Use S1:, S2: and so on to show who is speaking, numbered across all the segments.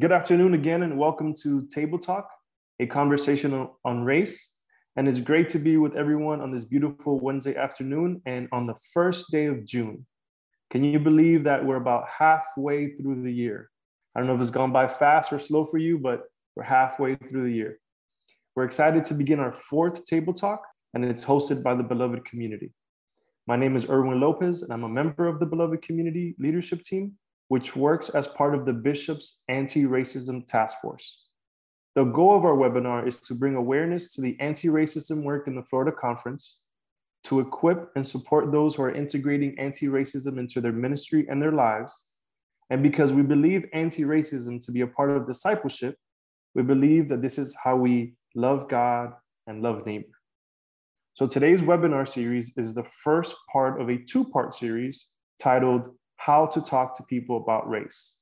S1: Good afternoon again, and welcome to Table Talk, a conversation on race. And it's great to be with everyone on this beautiful Wednesday afternoon and on the first day of June. Can you believe that we're about halfway through the year? I don't know if it's gone by fast or slow for you, but we're halfway through the year. We're excited to begin our fourth Table Talk, and it's hosted by the Beloved Community. My name is Erwin Lopez, and I'm a member of the Beloved Community Leadership Team which works as part of the Bishop's Anti Racism Task Force. The goal of our webinar is to bring awareness to the anti racism work in the Florida Conference, to equip and support those who are integrating anti racism into their ministry and their lives. And because we believe anti racism to be a part of discipleship, we believe that this is how we love God and love neighbor. So today's webinar series is the first part of a two part series titled how to talk to people about race.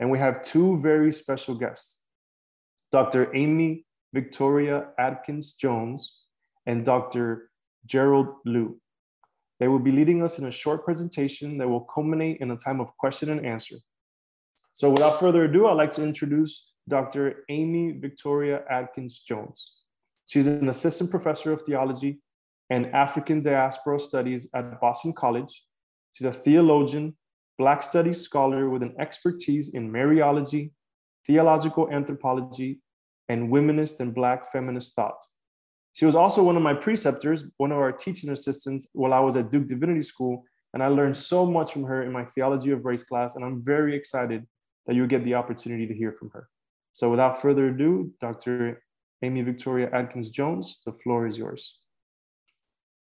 S1: And we have two very special guests Dr. Amey Victoria Adkins Jones and Dr. Gerald Liu. They will be leading us in a short presentation that will culminate in a time of question and answer. So without further ado, I'd like to introduce Dr. Amey Victoria Adkins Jones. She's an assistant professor of theology and African diaspora studies at Boston College. She's a theologian, Black Studies scholar with an expertise in Mariology, theological anthropology, and womanist and Black feminist thought. She was also one of my preceptors, one of our teaching assistants while I was at Duke Divinity School, and I learned so much from her in my Theology of Race class, and I'm very excited that you'll get the opportunity to hear from her. So without further ado, Dr. Amey Victoria Adkins Jones, the floor is yours.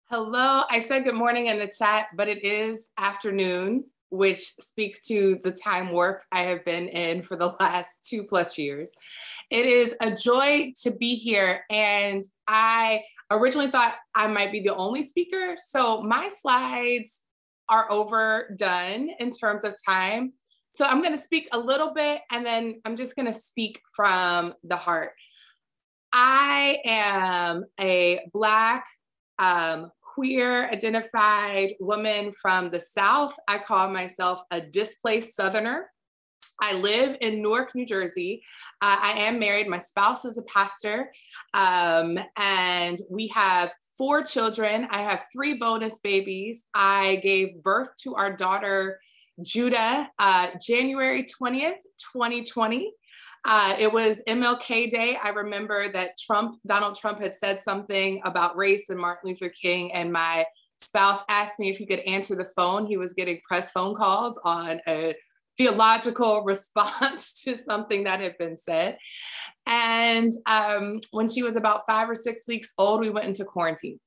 S2: Hello, I said good morning in the chat, but it is afternoon which speaks to the time warp I have been in for the last two plus years. It is a joy to be here. And I originally thought I might be the only speaker. So my slides are overdone in terms of time. So I'm going to speak a little bit and then I'm just going to speak from the heart. I am a Black um, queer identified woman from the South. I call myself a displaced Southerner. I live in Newark, New Jersey. Uh, I am married. My spouse is a pastor. Um, and we have four children. I have three bonus babies. I gave birth to our daughter, Judah, uh, January 20th, 2020. Uh, it was MLK Day. I remember that Trump, Donald Trump, had said something about race and Martin Luther King, and my spouse asked me if he could answer the phone. He was getting press phone calls on a theological response to something that had been said. And um, when she was about five or six weeks old, we went into quarantine.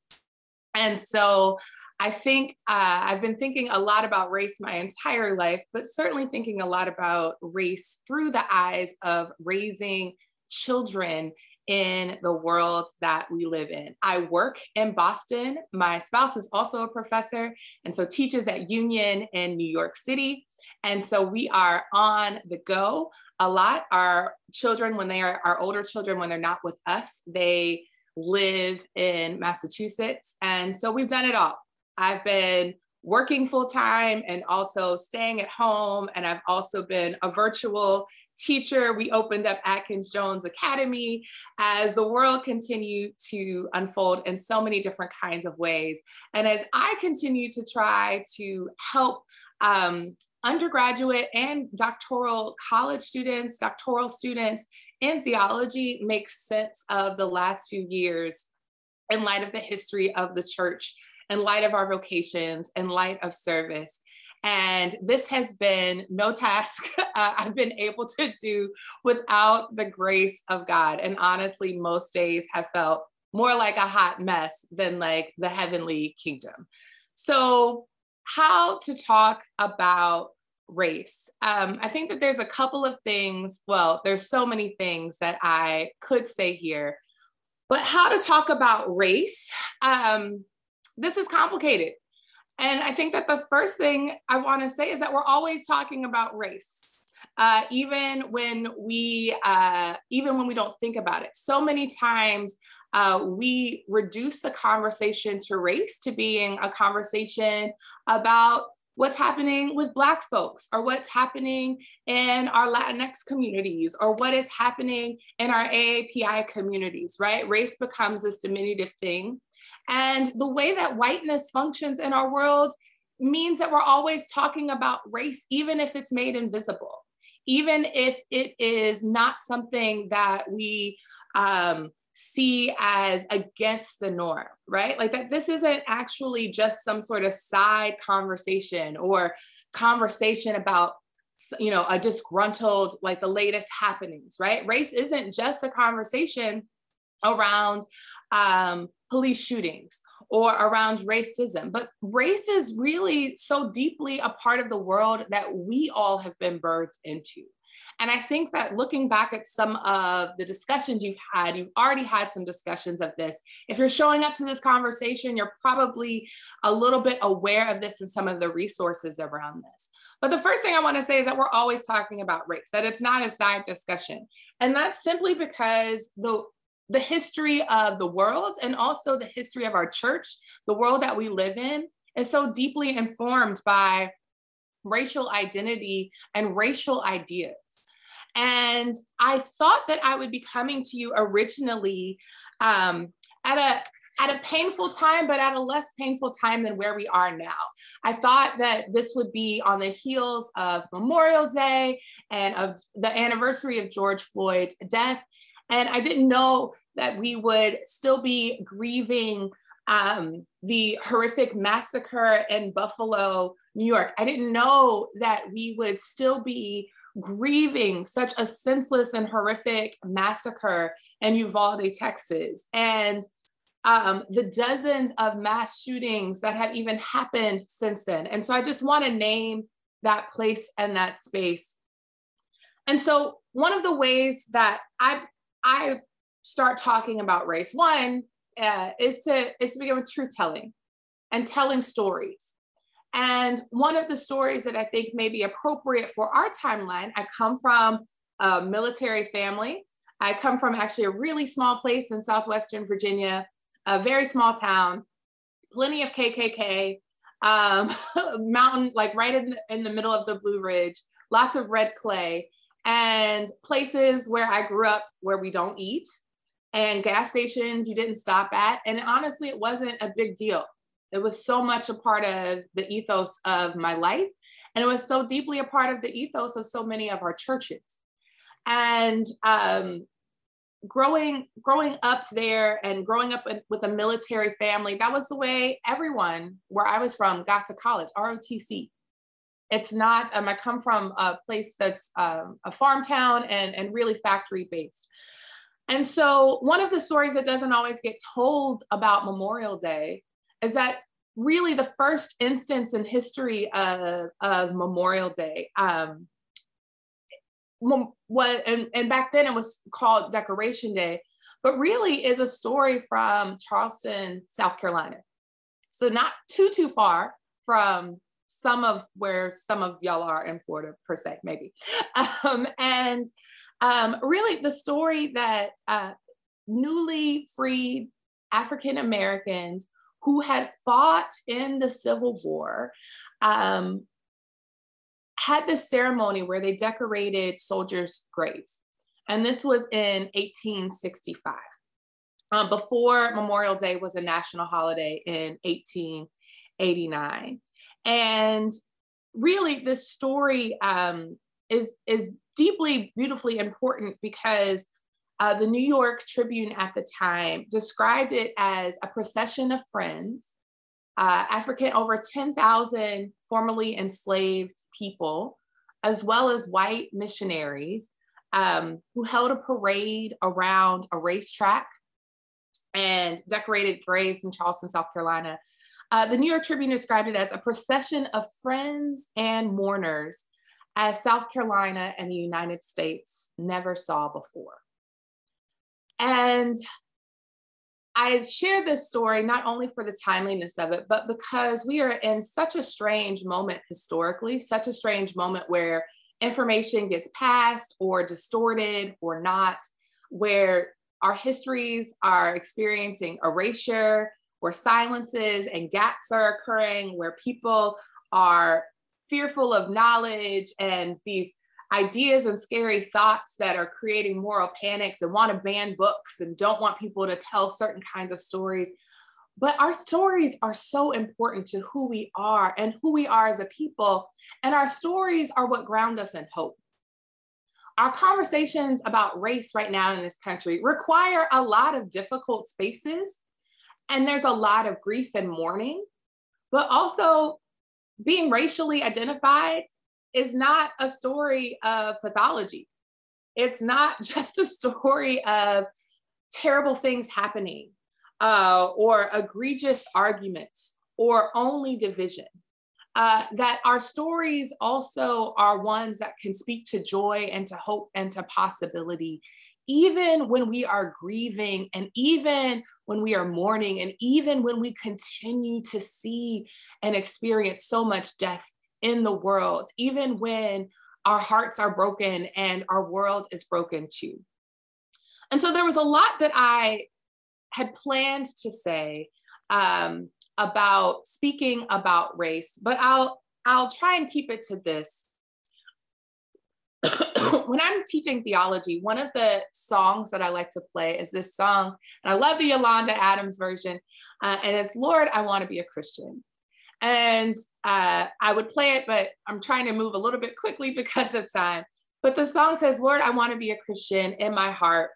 S2: And so I think uh, I've been thinking a lot about race my entire life, but certainly thinking a lot about race through the eyes of raising children in the world that we live in. I work in Boston. My spouse is also a professor and so teaches at Union in New York City. And so we are on the go a lot. Our children, when they are our older children, when they're not with us, they live in Massachusetts. And so we've done it all. I've been working full time and also staying at home. And I've also been a virtual teacher. We opened up Adkins Jones Academy as the world continued to unfold in so many different kinds of ways. And as I continue to try to help um, undergraduate and doctoral college students, doctoral students in theology make sense of the last few years in light of the history of the church in light of our vocations, in light of service. And this has been no task uh, I've been able to do without the grace of God. And honestly, most days have felt more like a hot mess than like the heavenly kingdom. So, how to talk about race? Um, I think that there's a couple of things, well, there's so many things that I could say here, but how to talk about race? Um, this is complicated. And I think that the first thing I want to say is that we're always talking about race. Uh, even when we uh, even when we don't think about it so many times uh, we reduce the conversation to race to being a conversation about what's happening with Black folks, or what's happening in our Latinx communities, or what is happening in our AAPI communities, right? Race becomes this diminutive thing. And the way that whiteness functions in our world means that we're always talking about race, even if it's made invisible, even if it is not something that we um, see as against the norm, right? Like that this isn't actually just some sort of side conversation or conversation about you know a disgruntled like the latest happenings right race isn't just a conversation around um, police shootings or around racism but race is really so deeply a part of the world that we all have been birthed into and I think that looking back at some of the discussions you've had, you've already had some discussions of this. If you're showing up to this conversation, you're probably a little bit aware of this and some of the resources around this. But the first thing I want to say is that we're always talking about race, that it's not a side discussion. And that's simply because the the history of the world and also the history of our church, the world that we live in, is so deeply informed by racial identity and racial ideas. And I thought that I would be coming to you originally um, at a at a painful time, but at a less painful time than where we are now. I thought that this would be on the heels of Memorial Day and of the anniversary of George Floyd's death. And I didn't know that we would still be grieving um, the horrific massacre in Buffalo, New York. I didn't know that we would still be grieving such a senseless and horrific massacre in Uvalde, Texas, and um, the dozens of mass shootings that have even happened since then. And so I just want to name that place and that space. And so one of the ways that I I start talking about race, one uh, is to is to begin with truth telling and telling stories. And one of the stories that I think may be appropriate for our timeline, I come from a military family. I come from actually a really small place in Southwestern Virginia, a very small town, plenty of KKK, um, mountain, like right in the, in the middle of the Blue Ridge, lots of red clay, and places where I grew up where we don't eat, and gas stations you didn't stop at. And honestly, it wasn't a big deal. It was so much a part of the ethos of my life. And it was so deeply a part of the ethos of so many of our churches. And um, growing growing up there and growing up with a military family, that was the way everyone where I was from got to college, ROTC. It's not, um, I come from a place that's um, a farm town and, and really factory based. And so, one of the stories that doesn't always get told about Memorial Day is that really the first instance in history of, of Memorial Day. Um, and, and back then it was called Decoration Day, but really is a story from Charleston, South Carolina. So not too too far from some of where some of y'all are in Florida per se, maybe. Um, and um, really the story that uh, newly freed African Americans who had fought in the Civil War um, had this ceremony where they decorated soldiers' graves. And this was in 1865, um, before Memorial Day was a national holiday in 1889. And really, this story um, is, is deeply, beautifully important because uh, the New York Tribune at the time described it as a procession of friends, uh, African, over 10,000 formerly enslaved people, as well as white missionaries um, who held a parade around a racetrack and decorated graves in Charleston, South Carolina. Uh, the New York Tribune described it as a procession of friends and mourners as South Carolina and the United States never saw before. And I share this story not only for the timeliness of it, but because we are in such a strange moment historically, such a strange moment where information gets passed or distorted or not, where our histories are experiencing erasure, where silences and gaps are occurring, where people are fearful of knowledge and these ideas and scary thoughts that are creating moral panics and want to ban books and don't want people to tell certain kinds of stories. But our stories are so important to who we are and who we are as a people. And our stories are what ground us in hope. Our conversations about race right now in this country require a lot of difficult spaces. And there's a lot of grief and mourning, but also being racially identified is not a story of pathology. It's not just a story of terrible things happening uh, or egregious arguments or only division. Uh, that our stories also are ones that can speak to joy and to hope and to possibility, even when we are grieving and even when we are mourning and even when we continue to see and experience so much death in the world, even when our hearts are broken and our world is broken too. And so there was a lot that I had planned to say um, about speaking about race, but I'll I'll try and keep it to this. when I'm teaching theology, one of the songs that I like to play is this song, and I love the Yolanda Adams version, uh, and it's "Lord, I Want to Be a Christian." And uh, I would play it, but I'm trying to move a little bit quickly because of time. But the song says, Lord, I want to be a Christian in my heart.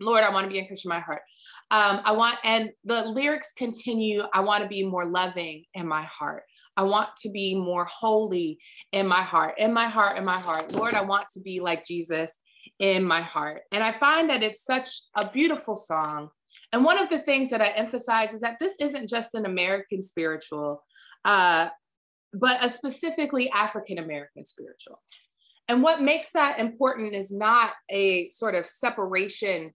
S2: Lord, I want to be a Christian in my heart. Um, I want, and the lyrics continue, I want to be more loving in my heart. I want to be more holy in my heart, in my heart, in my heart. Lord, I want to be like Jesus in my heart. And I find that it's such a beautiful song. And one of the things that I emphasize is that this isn't just an American spiritual uh, but a specifically African American spiritual. And what makes that important is not a sort of separation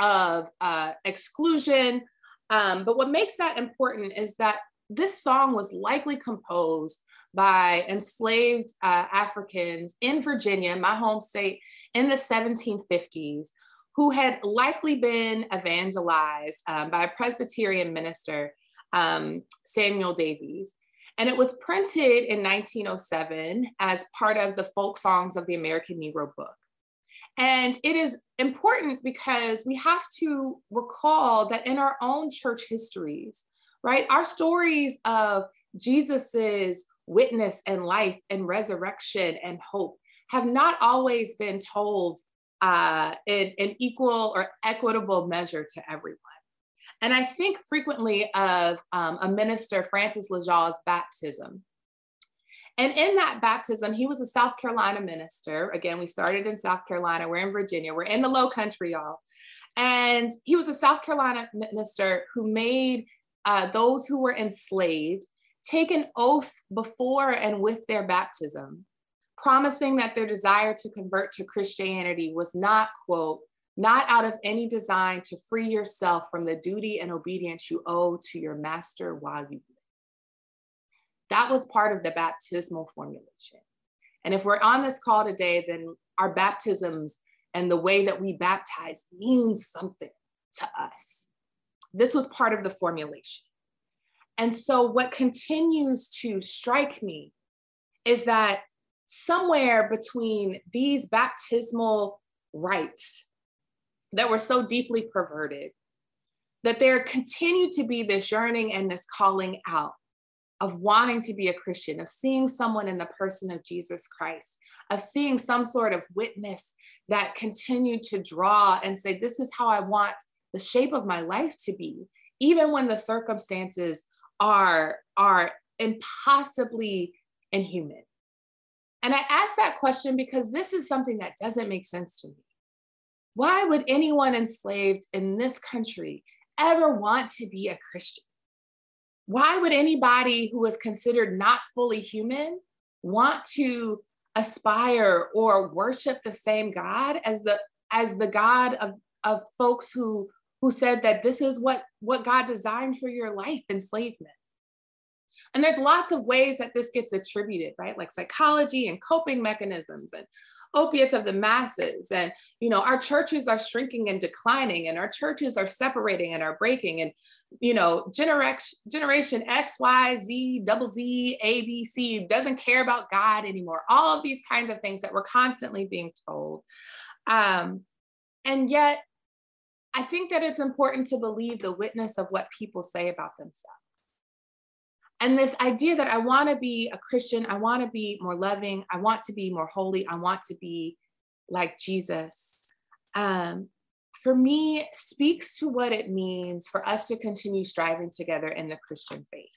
S2: of uh, exclusion, um, but what makes that important is that this song was likely composed by enslaved uh, Africans in Virginia, my home state, in the 1750s, who had likely been evangelized um, by a Presbyterian minister um, Samuel Davies. And it was printed in 1907 as part of the folk songs of the American Negro book. And it is important because we have to recall that in our own church histories, right, our stories of Jesus's witness and life and resurrection and hope have not always been told uh, in an equal or equitable measure to everyone. And I think frequently of um, a minister, Francis Le Jau's baptism. And in that baptism, he was a South Carolina minister. Again, we started in South Carolina, we're in Virginia, we're in the low country, y'all. And he was a South Carolina minister who made uh, those who were enslaved take an oath before and with their baptism, promising that their desire to convert to Christianity was not, quote, not out of any design to free yourself from the duty and obedience you owe to your master while you live. That was part of the baptismal formulation. And if we're on this call today, then our baptisms and the way that we baptize means something to us. This was part of the formulation. And so, what continues to strike me is that somewhere between these baptismal rites that were so deeply perverted that there continued to be this yearning and this calling out of wanting to be a Christian, of seeing someone in the person of Jesus Christ, of seeing some sort of witness that continued to draw and say, This is how I want the shape of my life to be, even when the circumstances are, are impossibly inhuman. And I ask that question because this is something that doesn't make sense to me. Why would anyone enslaved in this country ever want to be a Christian? Why would anybody who was considered not fully human want to aspire or worship the same God as the as the God of, of folks who who said that this is what what God designed for your life, enslavement. And there's lots of ways that this gets attributed, right? Like psychology and coping mechanisms and opiates of the masses. And, you know, our churches are shrinking and declining, and our churches are separating and are breaking. And, you know, generation, X, Y, Z, double Z, A, B, C doesn't care about God anymore. All of these kinds of things that we're constantly being told. Um, and yet, I think that it's important to believe the witness of what people say about themselves. And this idea that I want to be a Christian, I want to be more loving, I want to be more holy, I want to be like Jesus, um, for me, speaks to what it means for us to continue striving together in the Christian faith.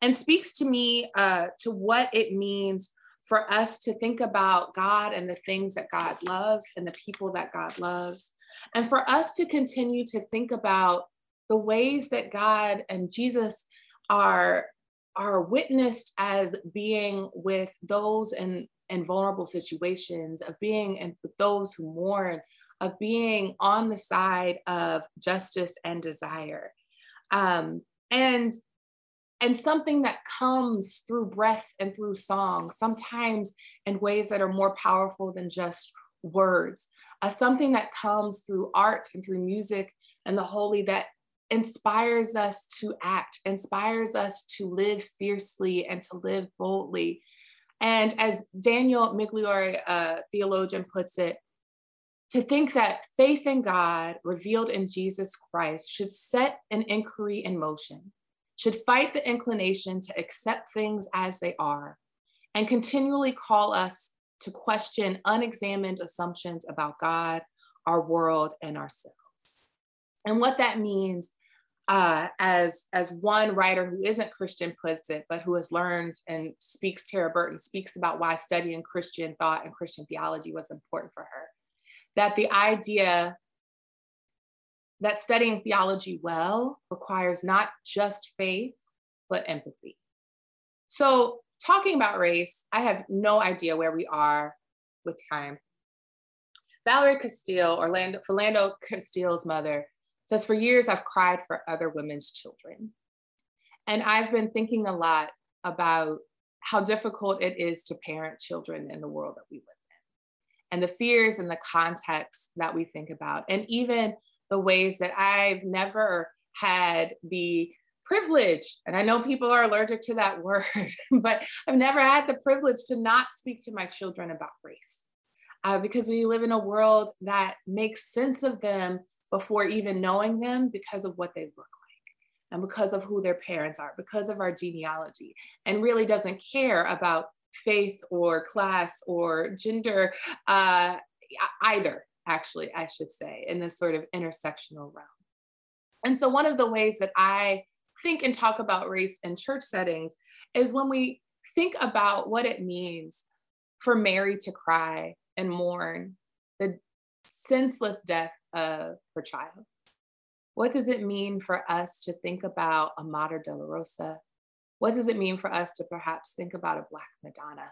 S2: And speaks to me uh, to what it means for us to think about God and the things that God loves and the people that God loves. And for us to continue to think about the ways that God and Jesus are, are witnessed as being with those in, in vulnerable situations, of being and those who mourn, of being on the side of justice and desire. Um, and and something that comes through breath and through song, sometimes in ways that are more powerful than just words, uh, something that comes through art and through music and the holy that inspires us to act, inspires us to live fiercely and to live boldly. And as Daniel Migliore, a theologian, puts it, to think that faith in God revealed in Jesus Christ should set an inquiry in motion, should fight the inclination to accept things as they are, and continually call us to question unexamined assumptions about God, our world, and ourselves. And what that means, uh, as, as one writer who isn't Christian puts it, but who has learned and speaks, Tara Burton speaks about why studying Christian thought and Christian theology was important for her. That the idea that studying theology well requires not just faith, but empathy. So talking about race, I have no idea where we are with time. Valerie Castile, Orlando, Philando Castile's mother, says, For years I've cried for other women's children. And I've been thinking a lot about how difficult it is to parent children in the world that we live in, and the fears and the context that we think about, and even the ways that I've never had the privilege, and I know people are allergic to that word, but I've never had the privilege to not speak to my children about race. Uh, because we live in a world that makes sense of them before even knowing them because of what they look like and because of who their parents are, because of our genealogy, and really doesn't care about faith or class or gender uh, either, actually, I should say, in this sort of intersectional realm. And so, one of the ways that I think and talk about race in church settings is when we think about what it means for Mary to cry and mourn the senseless death of her child. What does it mean for us to think about a Mater Dolorosa? What does it mean for us to perhaps think about a Black Madonna?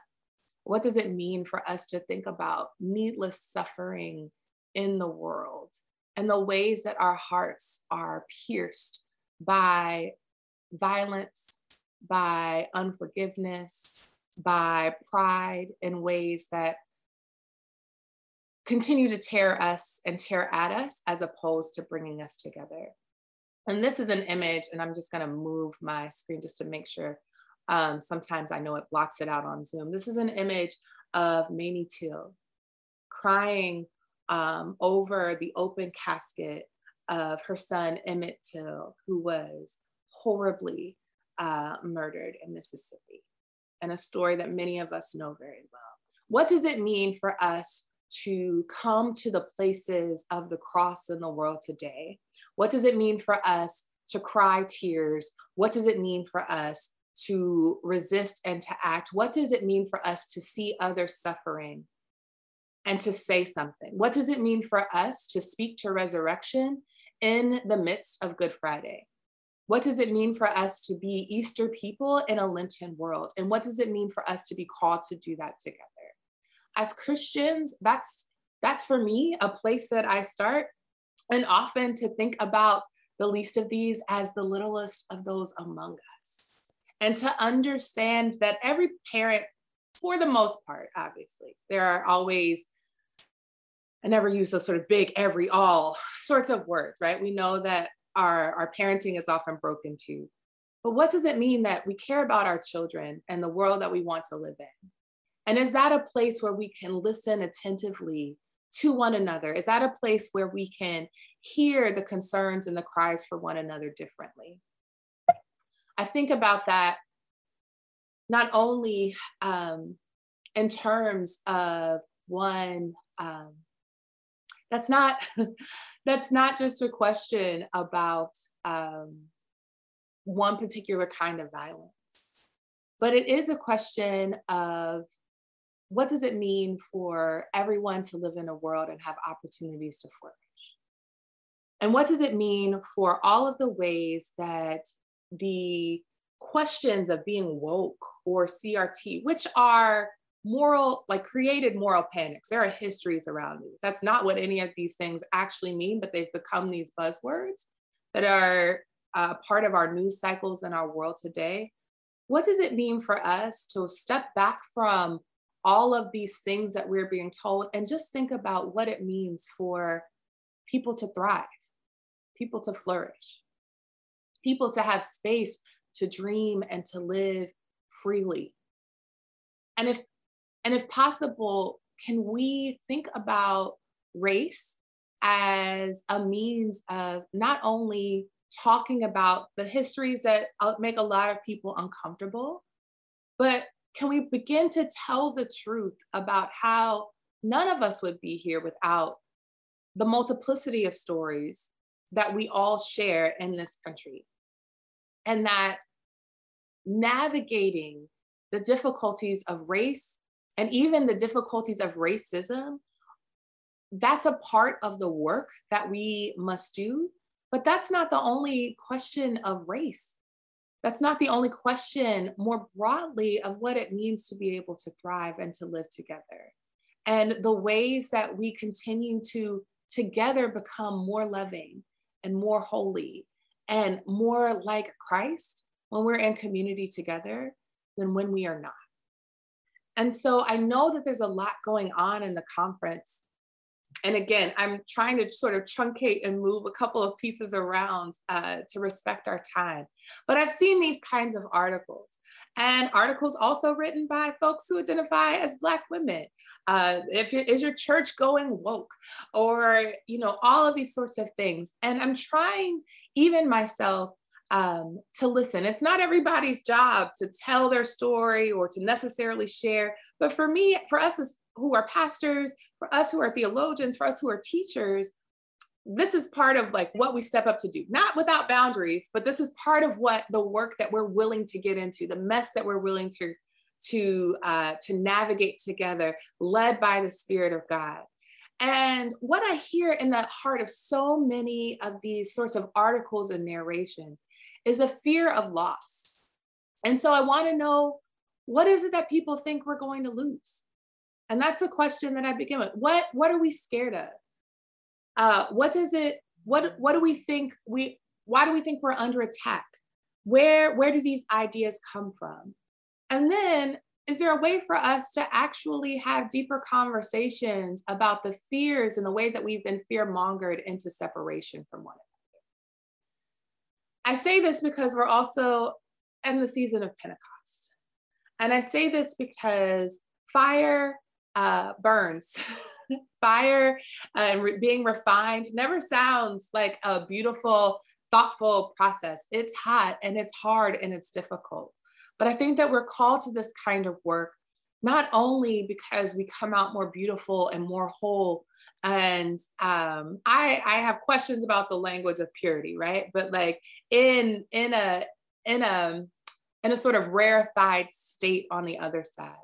S2: What does it mean for us to think about needless suffering in the world and the ways that our hearts are pierced by violence, by unforgiveness, by pride in ways that continue to tear us and tear at us as opposed to bringing us together. And this is an image, and I'm just going to move my screen just to make sure. Um, sometimes I know it blocks it out on Zoom. This is an image of Mamie Till crying um, over the open casket of her son, Emmett Till, who was horribly uh, murdered in Mississippi, and a story that many of us know very well. What does it mean for us to come to the places of the cross in the world today? What does it mean for us to cry tears? What does it mean for us to resist and to act? What does it mean for us to see others suffering and to say something? What does it mean for us to speak to resurrection in the midst of Good Friday? What does it mean for us to be Easter people in a Lenten world? And what does it mean for us to be called to do that together? As Christians, that's that's for me a place that I start and often to think about the least of these as the littlest of those among us. And to understand that every parent for the most part, obviously. There are always, I never use those sort of big, every, all sorts of words, right? We know that our, our parenting is often broken too. But what does it mean that we care about our children and the world that we want to live in? And is that a place where we can listen attentively to one another? Is that a place where we can hear the concerns and the cries for one another differently? I think about that not only um, in terms of one, um, that's not that's not just a question about um, one particular kind of violence, but it is a question of what does it mean for everyone to live in a world and have opportunities to flourish? And what does it mean for all of the ways that the questions of being woke or CRT, which are moral, like created moral panics. There are histories around these. That's not what any of these things actually mean, but they've become these buzzwords that are uh, part of our news cycles in our world today. What does it mean for us to step back from all of these things that we're being told and just think about what it means for people to thrive, people to flourish, people to have space to dream and to live freely. And if and if possible, can we think about race as a means of not only talking about the histories that uh, make a lot of people uncomfortable, but can we begin to tell the truth about how none of us would be here without the multiplicity of stories that we all share in this country? And that navigating the difficulties of race and even the difficulties of racism, that's a part of the work that we must do. But that's not the only question of race. That's not the only question more broadly of what it means to be able to thrive and to live together. And the ways that we continue to together become more loving and more holy and more like Christ when we're in community together than when we are not. And so I know that there's a lot going on in the conference and again, I'm trying to sort of truncate and move a couple of pieces around uh, to respect our time. But I've seen these kinds of articles and articles also written by folks who identify as Black women. Uh, if is your church going woke, or you know, all of these sorts of things. And I'm trying, even myself, um, to listen. It's not everybody's job to tell their story or to necessarily share, but for me, for us as who are pastors, for us who are theologians, for us who are teachers, this is part of like what we step up to do not without boundaries but this is part of what the work that we're willing to get into the mess that we're willing to to uh, to navigate together led by the spirit of god and what i hear in the heart of so many of these sorts of articles and narrations is a fear of loss and so i want to know what is it that people think we're going to lose and that's a question that I begin with. What what are we scared of? Uh, what does it? What what do we think we? Why do we think we're under attack? Where where do these ideas come from? And then is there a way for us to actually have deeper conversations about the fears and the way that we've been fear mongered into separation from one another? I say this because we're also in the season of Pentecost. And I say this because fire uh, burns. Fire and re- being refined never sounds like a beautiful, thoughtful process. It's hot and it's hard and it's difficult. But I think that we're called to this kind of work not only because we come out more beautiful and more whole and um, I, I have questions about the language of purity right but like in in a in a in a sort of rarefied state on the other side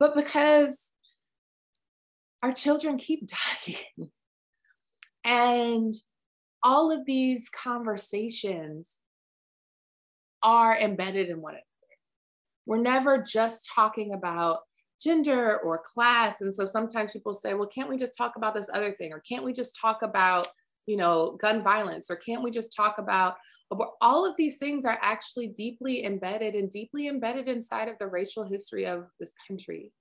S2: but because our children keep dying. and all of these conversations are embedded in one another. We're never just talking about gender or class. And so sometimes people say, well, can't we just talk about this other thing? Or can't we just talk about, you know, gun violence? Or can't we just talk about all of these things are actually deeply embedded and deeply embedded inside of the racial history of this country.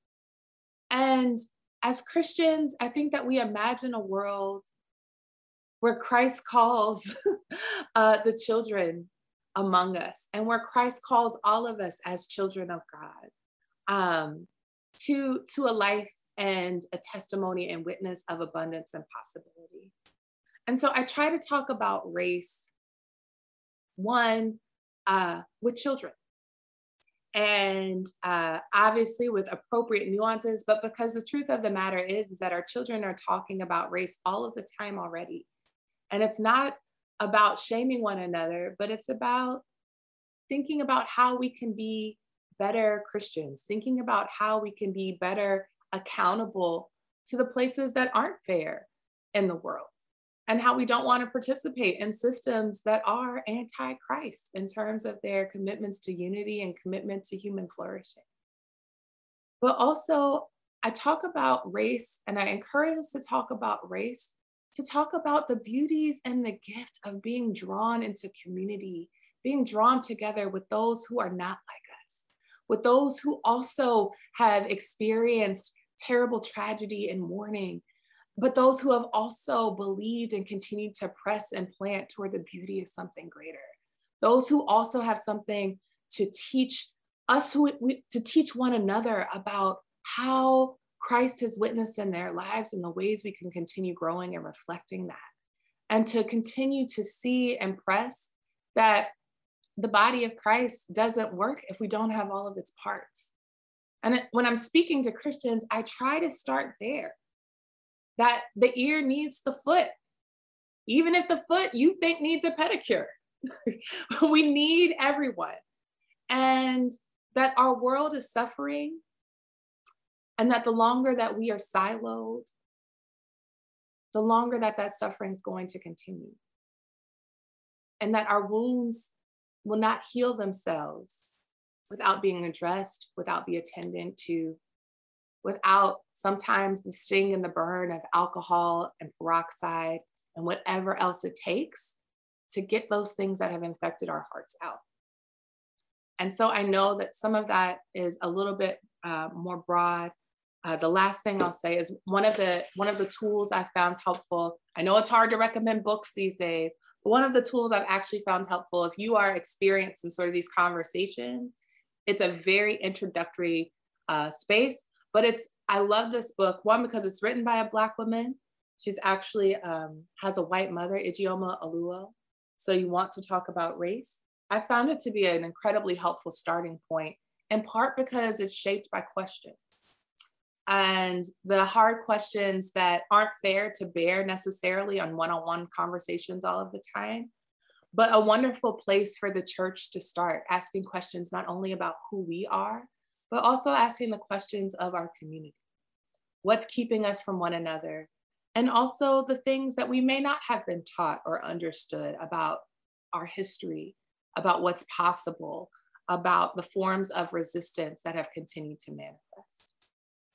S2: And as Christians, I think that we imagine a world where Christ calls uh, the children among us and where Christ calls all of us as children of God um, to, to a life and a testimony and witness of abundance and possibility. And so I try to talk about race, one, uh, with children. And uh, obviously with appropriate nuances, but because the truth of the matter is, is that our children are talking about race all of the time already. And it's not about shaming one another, but it's about thinking about how we can be better Christians, thinking about how we can be better accountable to the places that aren't fair in the world and how we don't want to participate in systems that are anti Christ in terms of their commitments to unity and commitment to human flourishing. But also, I talk about race and I encourage us to talk about race, to talk about the beauties and the gift of being drawn into community, being drawn together with those who are not like us, with those who also have experienced terrible tragedy and mourning, but those who have also believed and continued to press and plant toward the beauty of something greater. Those who also have something to teach us, who we, to teach one another about how Christ has witnessed in their lives and the ways we can continue growing and reflecting that. And to continue to see and press that the body of Christ doesn't work if we don't have all of its parts. And when I'm speaking to Christians, I try to start there that the ear needs the foot, even if the foot you think needs a pedicure. we need everyone. And that our world is suffering, and that the longer that we are siloed, the longer that that suffering is going to continue. And that our wounds will not heal themselves without being addressed, without being attended to, without sometimes the sting and the burn of alcohol and peroxide and whatever else it takes to get those things that have infected our hearts out. And so I know that some of that is a little bit uh, more broad. Uh, the last thing I'll say is one of the one of the tools I found helpful. I know it's hard to recommend books these days, but one of the tools I've actually found helpful if you are experienced in sort of these conversations, it's a very introductory uh, space but it's, I love this book, one, because it's written by a Black woman. She's actually um, has a white mother, Ijeoma Oluo. So you want to talk about race. I found it to be an incredibly helpful starting point, in part because it's shaped by questions. And the hard questions that aren't fair to bear necessarily on one on one conversations all of the time, but a wonderful place for the church to start asking questions not only about who we are, but also asking the questions of our community. What's keeping us from one another? And also the things that we may not have been taught or understood about our history, about what's possible, about the forms of resistance that have continued to manifest.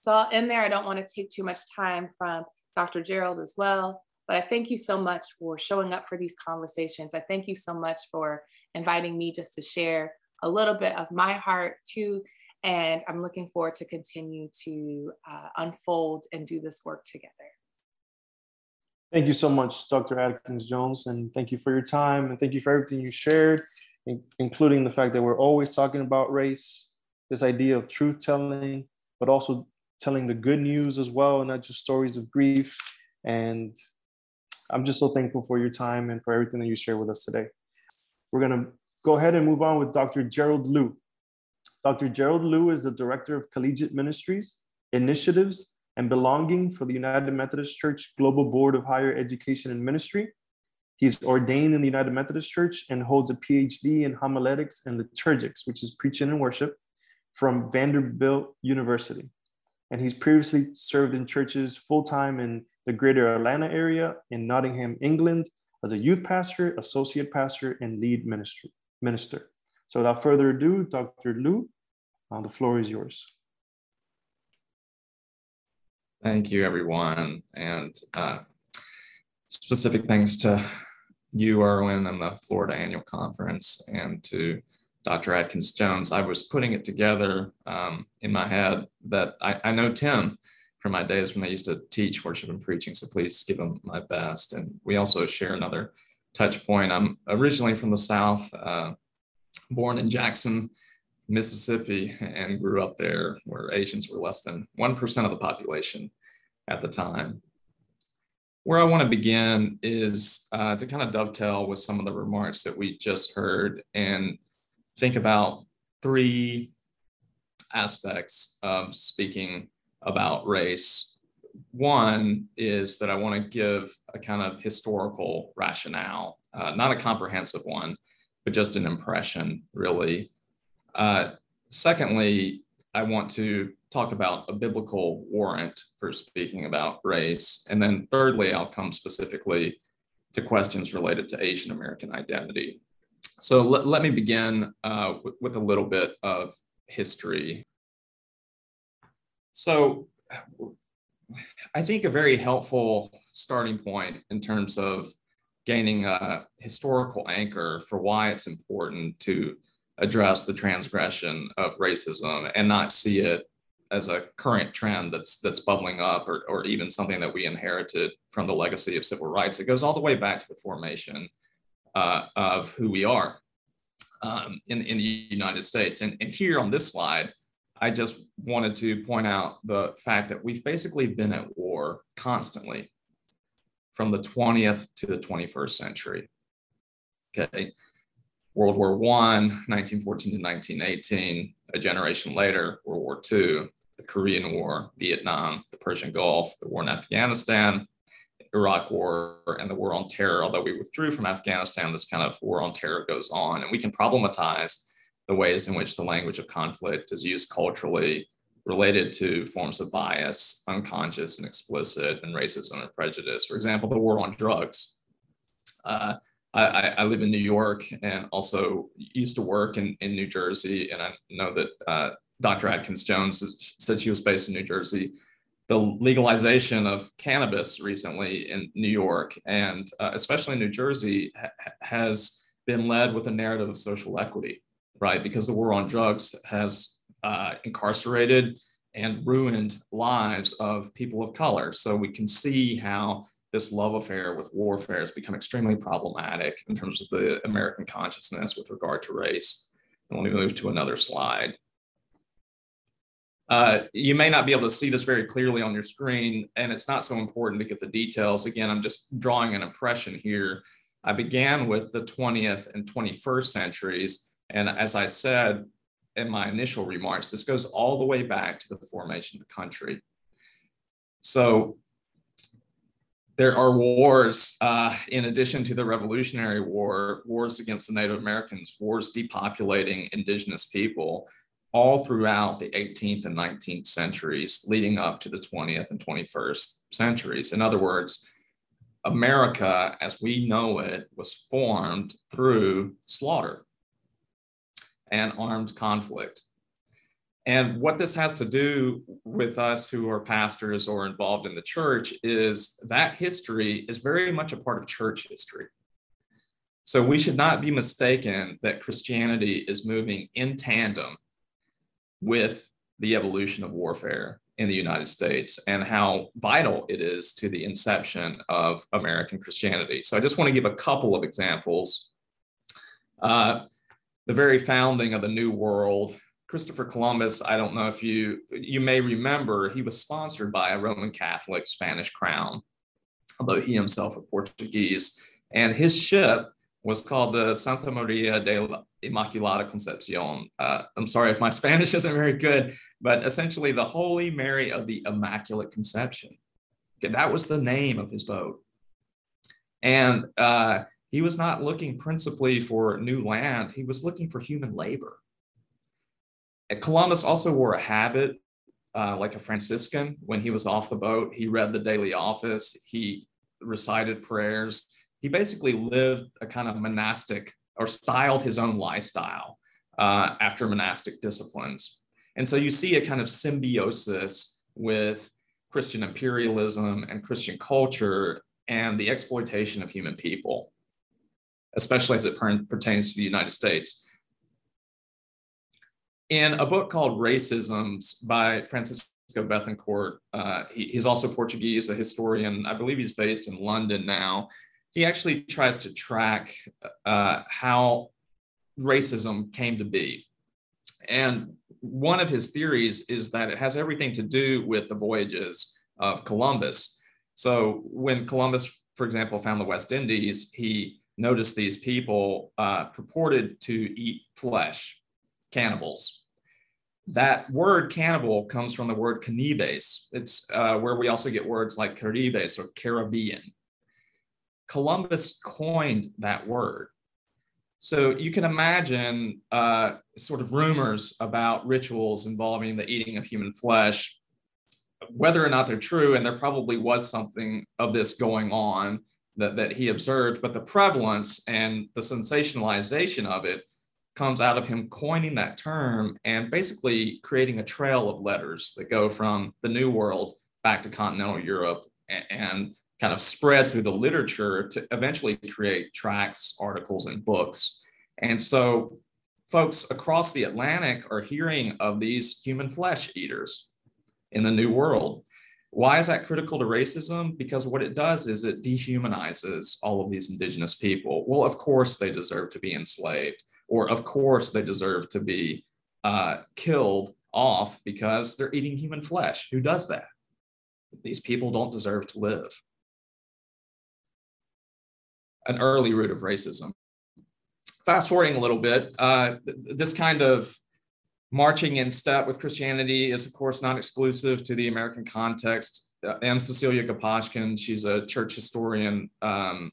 S2: So in there, I don't want to take too much time from Dr. Gerald as well, but I thank you so much for showing up for these conversations. I thank you so much for inviting me just to share a little bit of my heart too. and I'm looking forward to continue to uh, unfold and do this work together.
S1: Thank you so much, Dr. Adkins Jones, and thank you for your time and thank you for everything you shared, including the fact that we're always talking about race, this idea of truth telling, but also telling the good news as well, not just stories of grief. And I'm just so thankful for your time and for everything that you shared with us today. We're going to go ahead and move on with Dr. Gerald Liu. Dr. Gerald Liu is the Director of Collegiate Ministries, Initiatives, and Belonging for the United Methodist Church Global Board of Higher Education and Ministry. He's ordained in the United Methodist Church and holds a PhD in homiletics and liturgics, which is preaching and worship, from Vanderbilt University. And he's previously served in churches full time in the greater Atlanta area, in Nottingham, England, as a youth pastor, associate pastor, and lead ministry, minister. So without further ado, Dr. Liu, uh, the floor is yours.
S3: Thank you, everyone. And uh, specific thanks to you, Erwin, and the Florida Annual Conference, and to Dr. Adkins Jones. I was putting it together um, in my head that I, I, know Tim from my days when I used to teach worship and preaching, so please give him my best. And we also share another touch point. I'm originally from the South, uh, born in Jackson, Mississippi, and grew up there where Asians were less than 1% of the population at the time. Where I want to begin is uh, to kind of dovetail with some of the remarks that we just heard and think about three aspects of speaking about race. One is that I want to give a kind of historical rationale, uh, not a comprehensive one, but just an impression, really. Uh, secondly, I want to talk about a biblical warrant for speaking about race. And then thirdly, I'll come specifically to questions related to Asian American identity. So let, let me begin uh, with, with a little bit of history. So I think a very helpful starting point in terms of gaining a historical anchor for why it's important to address the transgression of racism and not see it as a current trend that's that's bubbling up or, or even something that we inherited from the legacy of civil rights. It goes all the way back to the formation uh, of who we are um, in, in the United States. And, and here on this slide, I just wanted to point out the fact that we've basically been at war constantly from the 20th to the 21st century. Okay. World War I, 1914 to 1918, a generation later, World War II, the Korean War, Vietnam, the Persian Gulf, the war in Afghanistan, Iraq War, and the war on terror. Although we withdrew from Afghanistan, this kind of war on terror goes on. And we can problematize the ways in which the language of conflict is used culturally related to forms of bias, unconscious and explicit, and racism and prejudice. For example, the war on drugs. Uh, I, I, live in New York and also used to work in, in New Jersey. And I know that uh, Dr. Adkins Jones said she was based in New Jersey. The legalization of cannabis recently in New York and uh, especially New Jersey ha- has been led with a narrative of social equity, right? Because the war on drugs has uh, incarcerated and ruined lives of people of color. So we can see how this love affair with warfare has become extremely problematic in terms of the American consciousness with regard to race. And let me move to another slide. Uh, you may not be able to see this very clearly on your screen, and it's not so important to get the details. Again, I'm just drawing an impression here. I began with the 20th and 21st centuries. And as I said in my initial remarks, this goes all the way back to the formation of the country. So there are wars, uh, in addition to the Revolutionary War, wars against the Native Americans, wars depopulating indigenous people, all throughout the 18th and 19th centuries, leading up to the 20th and 21st centuries. In other words, America, as we know it, was formed through slaughter and armed conflict. And what this has to do with us who are pastors or involved in the church is that history is very much a part of church history. So we should not be mistaken that Christianity is moving in tandem with the evolution of warfare in the United States and how vital it is to the inception of American Christianity. So I just want to give a couple of examples. Uh, the very founding of the New World Christopher Columbus, I don't know if you you may remember, he was sponsored by a Roman Catholic Spanish crown, although he himself a Portuguese. And his ship was called the Santa Maria de la Immaculada Concepcion. Uh, I'm sorry if my Spanish isn't very good, but essentially the Holy Mary of the Immaculate Conception. That was the name of his boat. And uh, he was not looking principally for new land, he was looking for human labor. Columbus also wore a habit uh, like a Franciscan. When he was off the boat, he read the daily office, he recited prayers. He basically lived a kind of monastic or styled his own lifestyle uh, after monastic disciplines. And so you see a kind of symbiosis with Christian imperialism and Christian culture and the exploitation of human people. especially as it per- pertains to the United States. In a book called Racisms by Francisco Bethencourt, uh, he, he's also Portuguese, a historian. I believe he's based in London now. He actually tries to track uh, how racism came to be. And one of his theories is that it has everything to do with the voyages of Columbus. So when Columbus, for example, found the West Indies, he noticed these people uh, purported to eat flesh, cannibals. That word cannibal comes from the word canibes. It's uh, where we also get words like Caribes or Caribbean. Columbus coined that word. So you can imagine uh, sort of rumors about rituals involving the eating of human flesh, whether or not they're true, and there probably was something of this going on that, that he observed, but the prevalence and the sensationalization of it comes out of him coining that term and basically creating a trail of letters that go from the New World back to continental Europe and, and kind of spread through the literature to eventually create tracts, articles, and books. And so folks across the Atlantic are hearing of these human flesh eaters in the New World. Why is that critical to racism? Because what it does is it dehumanizes all of these indigenous people. Well, of course, they deserve to be enslaved, or of course, they deserve to be uh, killed off because they're eating human flesh. Who does that? These people don't deserve to live an early root of racism. Fast forwarding a little bit, uh, this kind of marching in step with Christianity is, of course, not exclusive to the American context. Uh, M. Cecilia Gaposchkin, she's a church historian um,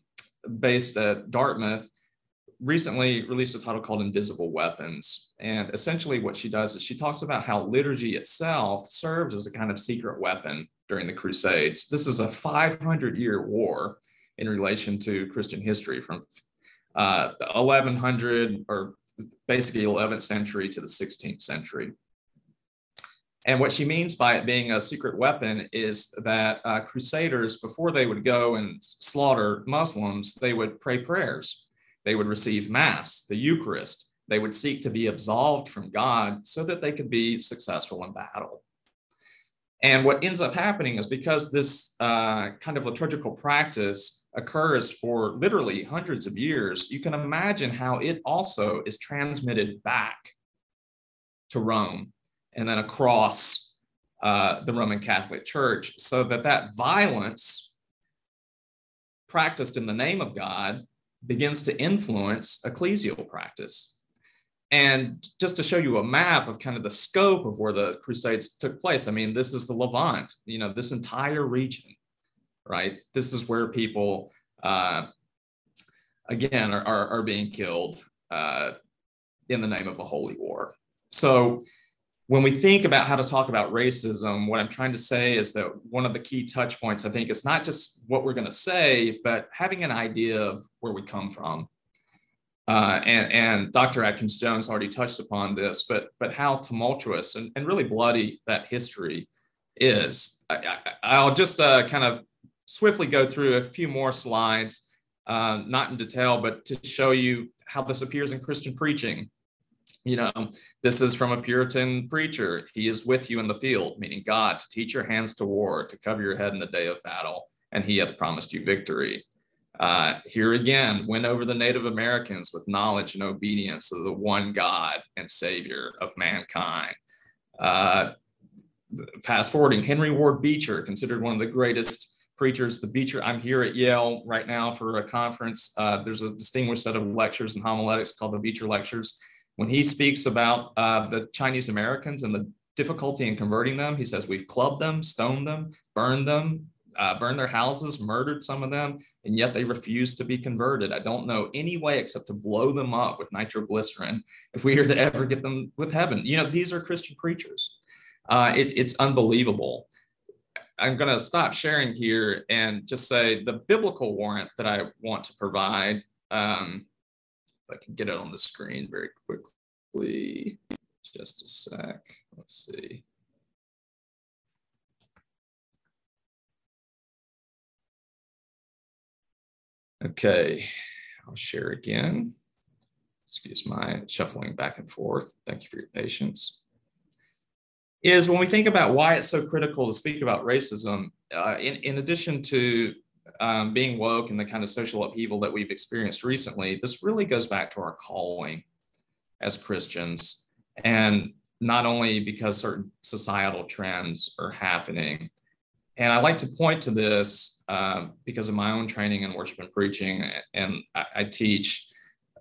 S3: based at Dartmouth, recently released a title called Invisible Weapons. And essentially, what she does is she talks about how liturgy itself served as a kind of secret weapon during the Crusades. This is a 500 year war in relation to Christian history from uh, 1100 or basically 11th century to the 16th century. And what she means by it being a secret weapon is that uh, crusaders, before they would go and slaughter Muslims, they would pray prayers. They would receive Mass, the Eucharist. They would seek to be absolved from God so that they could be successful in battle. And what ends up happening is because this uh, kind of liturgical practice occurs for literally hundreds of years, you can imagine how it also is transmitted back to Rome and then across uh, the Roman Catholic Church, so that that violence practiced in the name of God begins to influence ecclesial practice. And just to show you a map of kind of the scope of where the Crusades took place, I mean, this is the Levant, you know, this entire region right? This is where people, uh, again, are, are, are, being killed uh, in the name of a holy war. So when we think about how to talk about racism, what I'm trying to say is that one of the key touch points, I think, is not just what we're going to say, but having an idea of where we come from. Uh, and, and, Dr. Adkins Jones already touched upon this, but but how tumultuous and, and really bloody that history is. I, will just uh, kind of swiftly go through a few more slides, uh, not in detail, but to show you how this appears in Christian preaching. You know, this is from a Puritan preacher. He is with you in the field, meaning God, to teach your hands to war, to cover your head in the day of battle, and he hath promised you victory. Uh, here again, win over the Native Americans with knowledge and obedience of the one God and Savior of mankind. Uh, fast forwarding, Henry Ward Beecher, considered one of the greatest preachers. The Beecher, I'm here at Yale right now for a conference. Uh, there's a distinguished set of lectures and homiletics called the Beecher Lectures. When he speaks about uh, the Chinese Americans and the difficulty in converting them, he says, We've clubbed them, stoned them, burned them, uh, burned their houses, murdered some of them, and yet they refuse to be converted. I don't know any way except to blow them up with nitroglycerin if we are to ever get them with heaven. You know, these are Christian preachers. Uh, it, it's unbelievable. I'm going to stop sharing here and just say the biblical warrant that I want to provide. Um, if I can get it on the screen very quickly. Just a sec. Let's see. Okay. I'll share again. Excuse my shuffling back and forth. Thank you for your patience. Is when we think about why it's so critical to speak about racism, uh, in, in addition to um, being woke and the kind of social upheaval that we've experienced recently, this really goes back to our calling as Christians. And not only because certain societal trends are happening. And I like to point to this um, because of my own training in worship and preaching, and I, I teach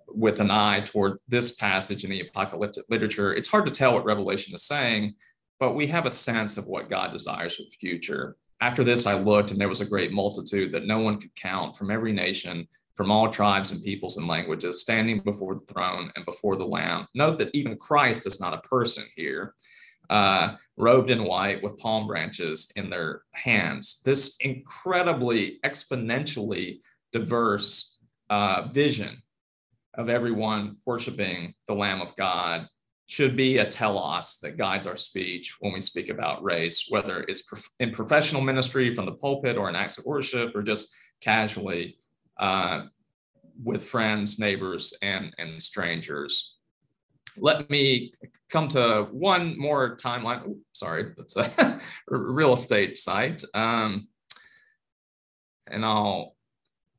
S3: with an eye toward this passage in the apocalyptic literature. It's hard to tell what Revelation is saying, but we have a sense of what God desires for the future. After this, I looked, and there was a great multitude that no one could count from every nation from all tribes and peoples and languages, standing before the throne and before the Lamb. Note that even Christ is not a person here, uh, robed in white with palm branches in their hands. This incredibly, exponentially diverse uh, vision of everyone worshiping the Lamb of God should be a telos that guides our speech when we speak about race, whether it's in professional ministry from the pulpit or in acts of worship or just casually uh, with friends, neighbors, and, and strangers. Let me come to one more timeline. Ooh, sorry, that's a real estate site. Um, and I'll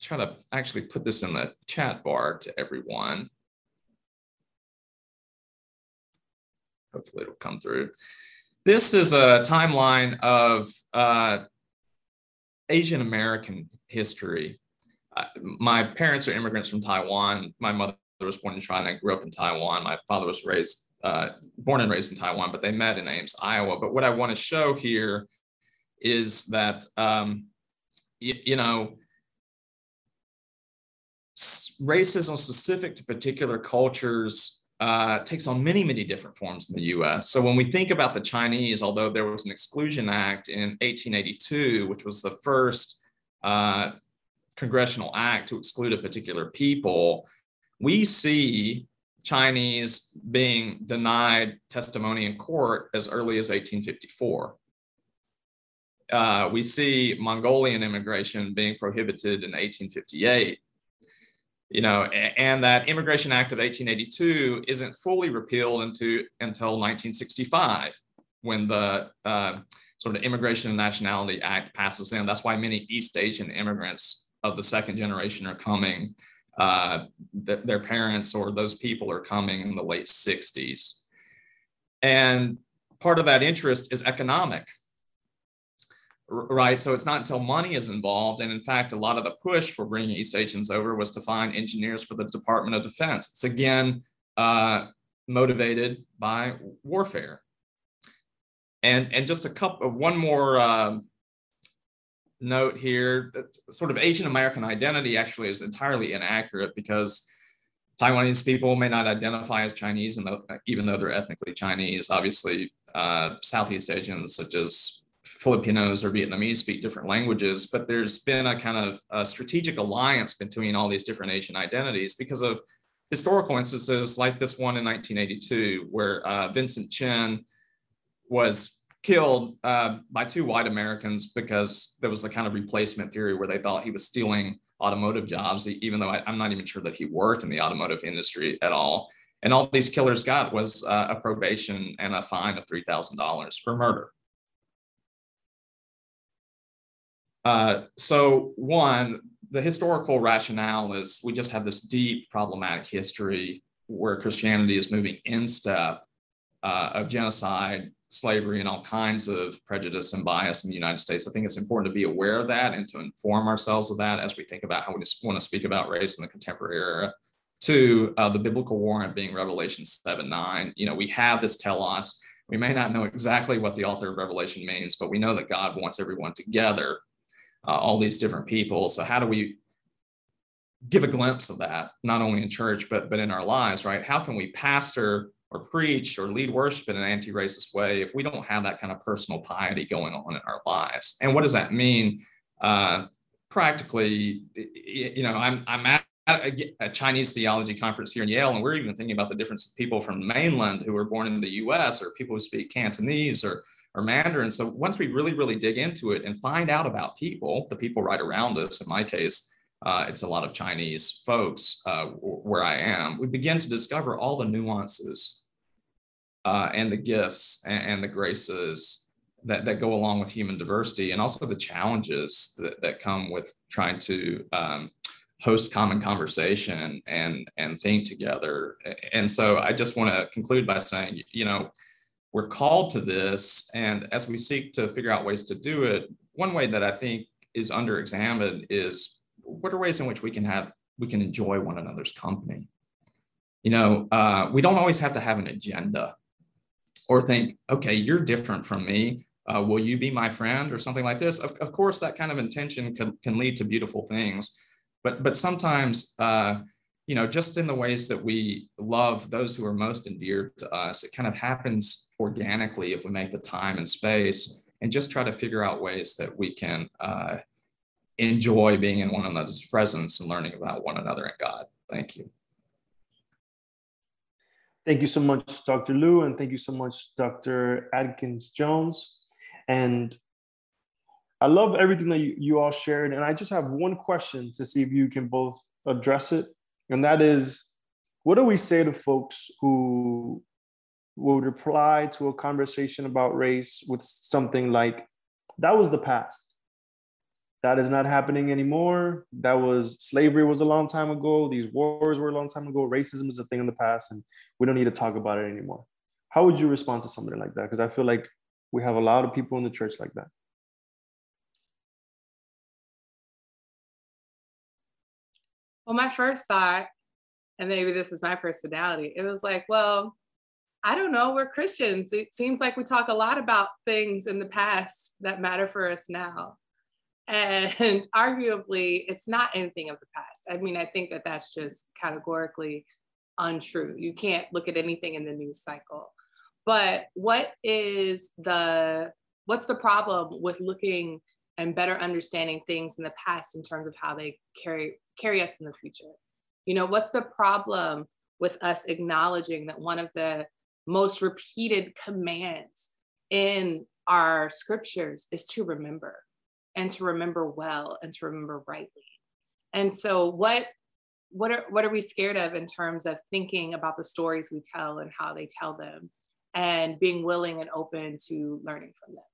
S3: try to actually put this in the chat bar to everyone. Hopefully it'll come through. This is a timeline of uh, Asian American history my parents are immigrants from Taiwan. My mother was born in China. I grew up in Taiwan. My father was raised, uh, born and raised in Taiwan, but they met in Ames, Iowa. But what I want to show here is that, um, you know, racism specific to particular cultures uh, takes on many, many different forms in the US. So when we think about the Chinese, although there was an Exclusion Act in 1882, which was the first uh, congressional act to exclude a particular people, we see Chinese being denied testimony in court as early as 1854. Uh, we see Mongolian immigration being prohibited in 1858. You know, and that Immigration Act of 1882 isn't fully repealed into, until 1965 when the uh, sort of Immigration and Nationality Act passes in. That's why many East Asian immigrants of the second generation are coming. Uh, th- their parents or those people are coming in the late 60s. And part of that interest is economic, right? So it's not until money is involved. And in fact, a lot of the push for bringing East Asians over was to find engineers for the Department of Defense. It's again uh, motivated by warfare. And, and just a couple, one more uh, note here that sort of Asian American identity actually is entirely inaccurate because Taiwanese people may not identify as Chinese, and even though they're ethnically Chinese, obviously uh, Southeast Asians such as Filipinos or Vietnamese speak different languages. But there's been a kind of a strategic alliance between all these different Asian identities because of historical instances like this one in 1982, where uh, Vincent Chin was killed uh, by two white Americans because there was a kind of replacement theory where they thought he was stealing automotive jobs, even though I, am not even sure that he worked in the automotive industry at all. And all these killers got was uh, a probation and a fine of $3,000 for murder. Uh, so, one, the historical rationale is we just have this deep problematic history where Christianity is moving in step uh, of genocide slavery and all kinds of prejudice and bias in the United States. I think it's important to be aware of that and to inform ourselves of that as we think about how we want to speak about race in the contemporary era. To uh, the biblical warrant being Revelation 7 9. You know, we have this telos. We may not know exactly what the author of Revelation means, but we know that God wants everyone together, uh, all these different people. So, how do we give a glimpse of that, not only in church, but, but in our lives, right? How can we pastor or preach or lead worship in an anti-racist way if we don't have that kind of personal piety going on in our lives and what does that mean uh, practically you know i'm, I'm at a, chinese theology conference here in yale and we're even thinking about the difference of people from mainland who were born in the us or people who speak cantonese or, or mandarin so once we really really dig into it and find out about people the people right around us in my case uh, it's a lot of Chinese folks uh, where I am, we begin to discover all the nuances uh, and the gifts and, and, the graces that, that go along with human diversity and also the challenges that, that come with trying to um, host common conversation and, and think together. And so I just want to conclude by saying, you know, we're called to this. And as we seek to figure out ways to do it, one way that I think is under examined is what are ways in which we can have we can enjoy one another's company? You know uh, we don't always have to have an agenda or think okay you're different from me. Uh, will you be my friend? or something like this. Of, of course that kind of intention can, can lead to beautiful things but but sometimes uh, you know just in the ways that we love those who are most endeared to us it kind of happens organically if we make the time and space and just try to figure out ways that we can uh, enjoy being in one another's presence and learning about one another and God. Thank you.
S1: Thank you so much, Dr. Liu, and thank you so much, Dr. Adkins Jones. And I love everything that you, you all shared. And I just have one question to see if you can both address it. And that is what do we say to folks who would reply to a conversation about race with something like, that was the past? that is not happening anymore. That was slavery was a long time ago. These wars were a long time ago. Racism is a thing in the past, and we don't need to talk about it anymore. How would you respond to something like that? Because I feel like we have a lot of people in the church like that.
S2: Well, my first thought, and maybe this is my personality, it was like, well, I don't know, we're Christians. It seems like we talk a lot about things in the past that matter for us now. And arguably, it's not anything of the past. I mean, I think that that's just categorically untrue. You can't look at anything in the news cycle. But what is the what's the problem with looking and better understanding things in the past in terms of how they carry carry us in the future? You know, what's the problem with us acknowledging that one of the most repeated commands in our scriptures is to remember and to remember well and to remember rightly. And so what what are what are we scared of in terms of thinking about the stories we tell and how they tell them and being willing and open to learning from them.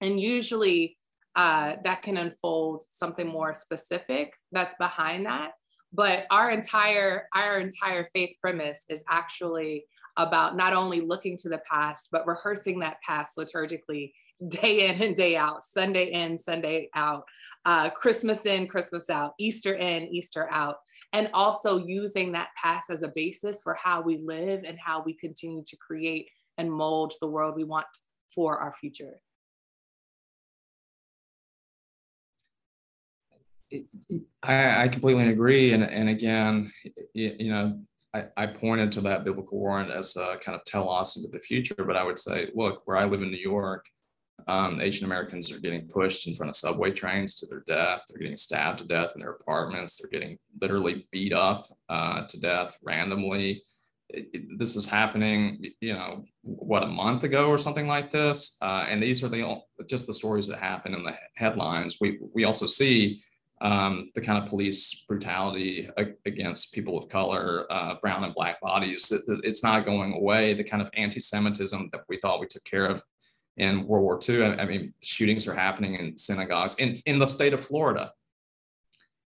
S2: And usually uh, that can unfold something more specific that's behind that. But our entire our entire faith premise is actually about not only looking to the past, but rehearsing that past liturgically day in and day out, Sunday in, Sunday out, uh, Christmas in, Christmas out, Easter in, Easter out, and also using that past as a basis for how we live and how we continue to create and mold the world we want for our future.
S3: I, completely agree. And, and again, you know, I, I, pointed to that biblical warrant as a kind of telos into the future, but I would say, look, where I live in New York, um, Asian Americans are getting pushed in front of subway trains to their death. They're getting stabbed to death in their apartments. They're getting literally beat up uh, to death randomly. It, it, this is happening, you know, what a month ago or something like this. Uh, and these are the just the stories that happen in the headlines. We we also see um, the kind of police brutality against people of color, uh, brown and black bodies. It, it's not going away. The kind of anti-Semitism that we thought we took care of in World War II. I, I mean, shootings are happening in synagogues in, in the state of Florida.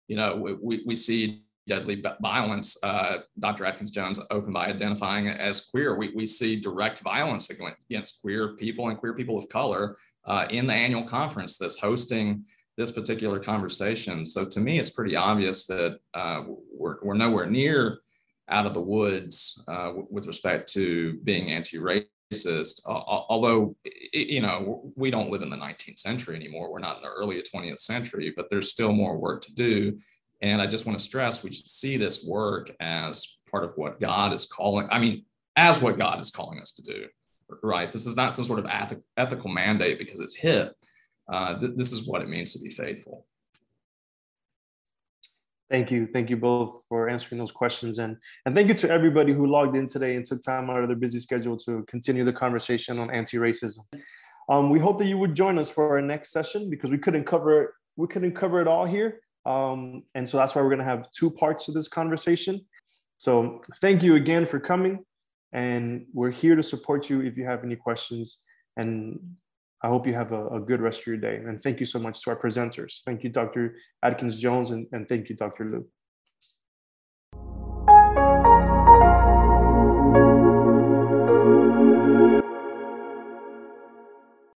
S3: You know, we, we see deadly violence. Uh, Dr. Adkins Jones opened by identifying as queer. We, we see direct violence against queer people and queer people of color uh, in the annual conference that's hosting this particular conversation. So to me, it's pretty obvious that uh, we're, we're nowhere near out of the woods uh, with respect to being anti-racist racist, although, you know, we don't live in the 19th century anymore. We're not in the early 20th century, but there's still more work to do. And I just want to stress we should see this work as part of what God is calling, I mean, as what God is calling us to do, right? This is not some sort of ethical mandate because it's hip. Uh, th- this is what it means to be faithful.
S1: Thank you. Thank you both for answering those questions. And, and thank you to everybody who logged in today and took time out of their busy schedule to continue the conversation on anti-racism. Um, we hope that you would join us for our next session because we couldn't cover we couldn't cover it all here. Um, and so that's why we're going to have two parts to this conversation. So thank you again for coming. And we're here to support you if you have any questions. And I hope you have a, a good rest of your day. And thank you so much to our presenters. Thank you, Dr. Adkins Jones, and, and thank you, Dr. Liu.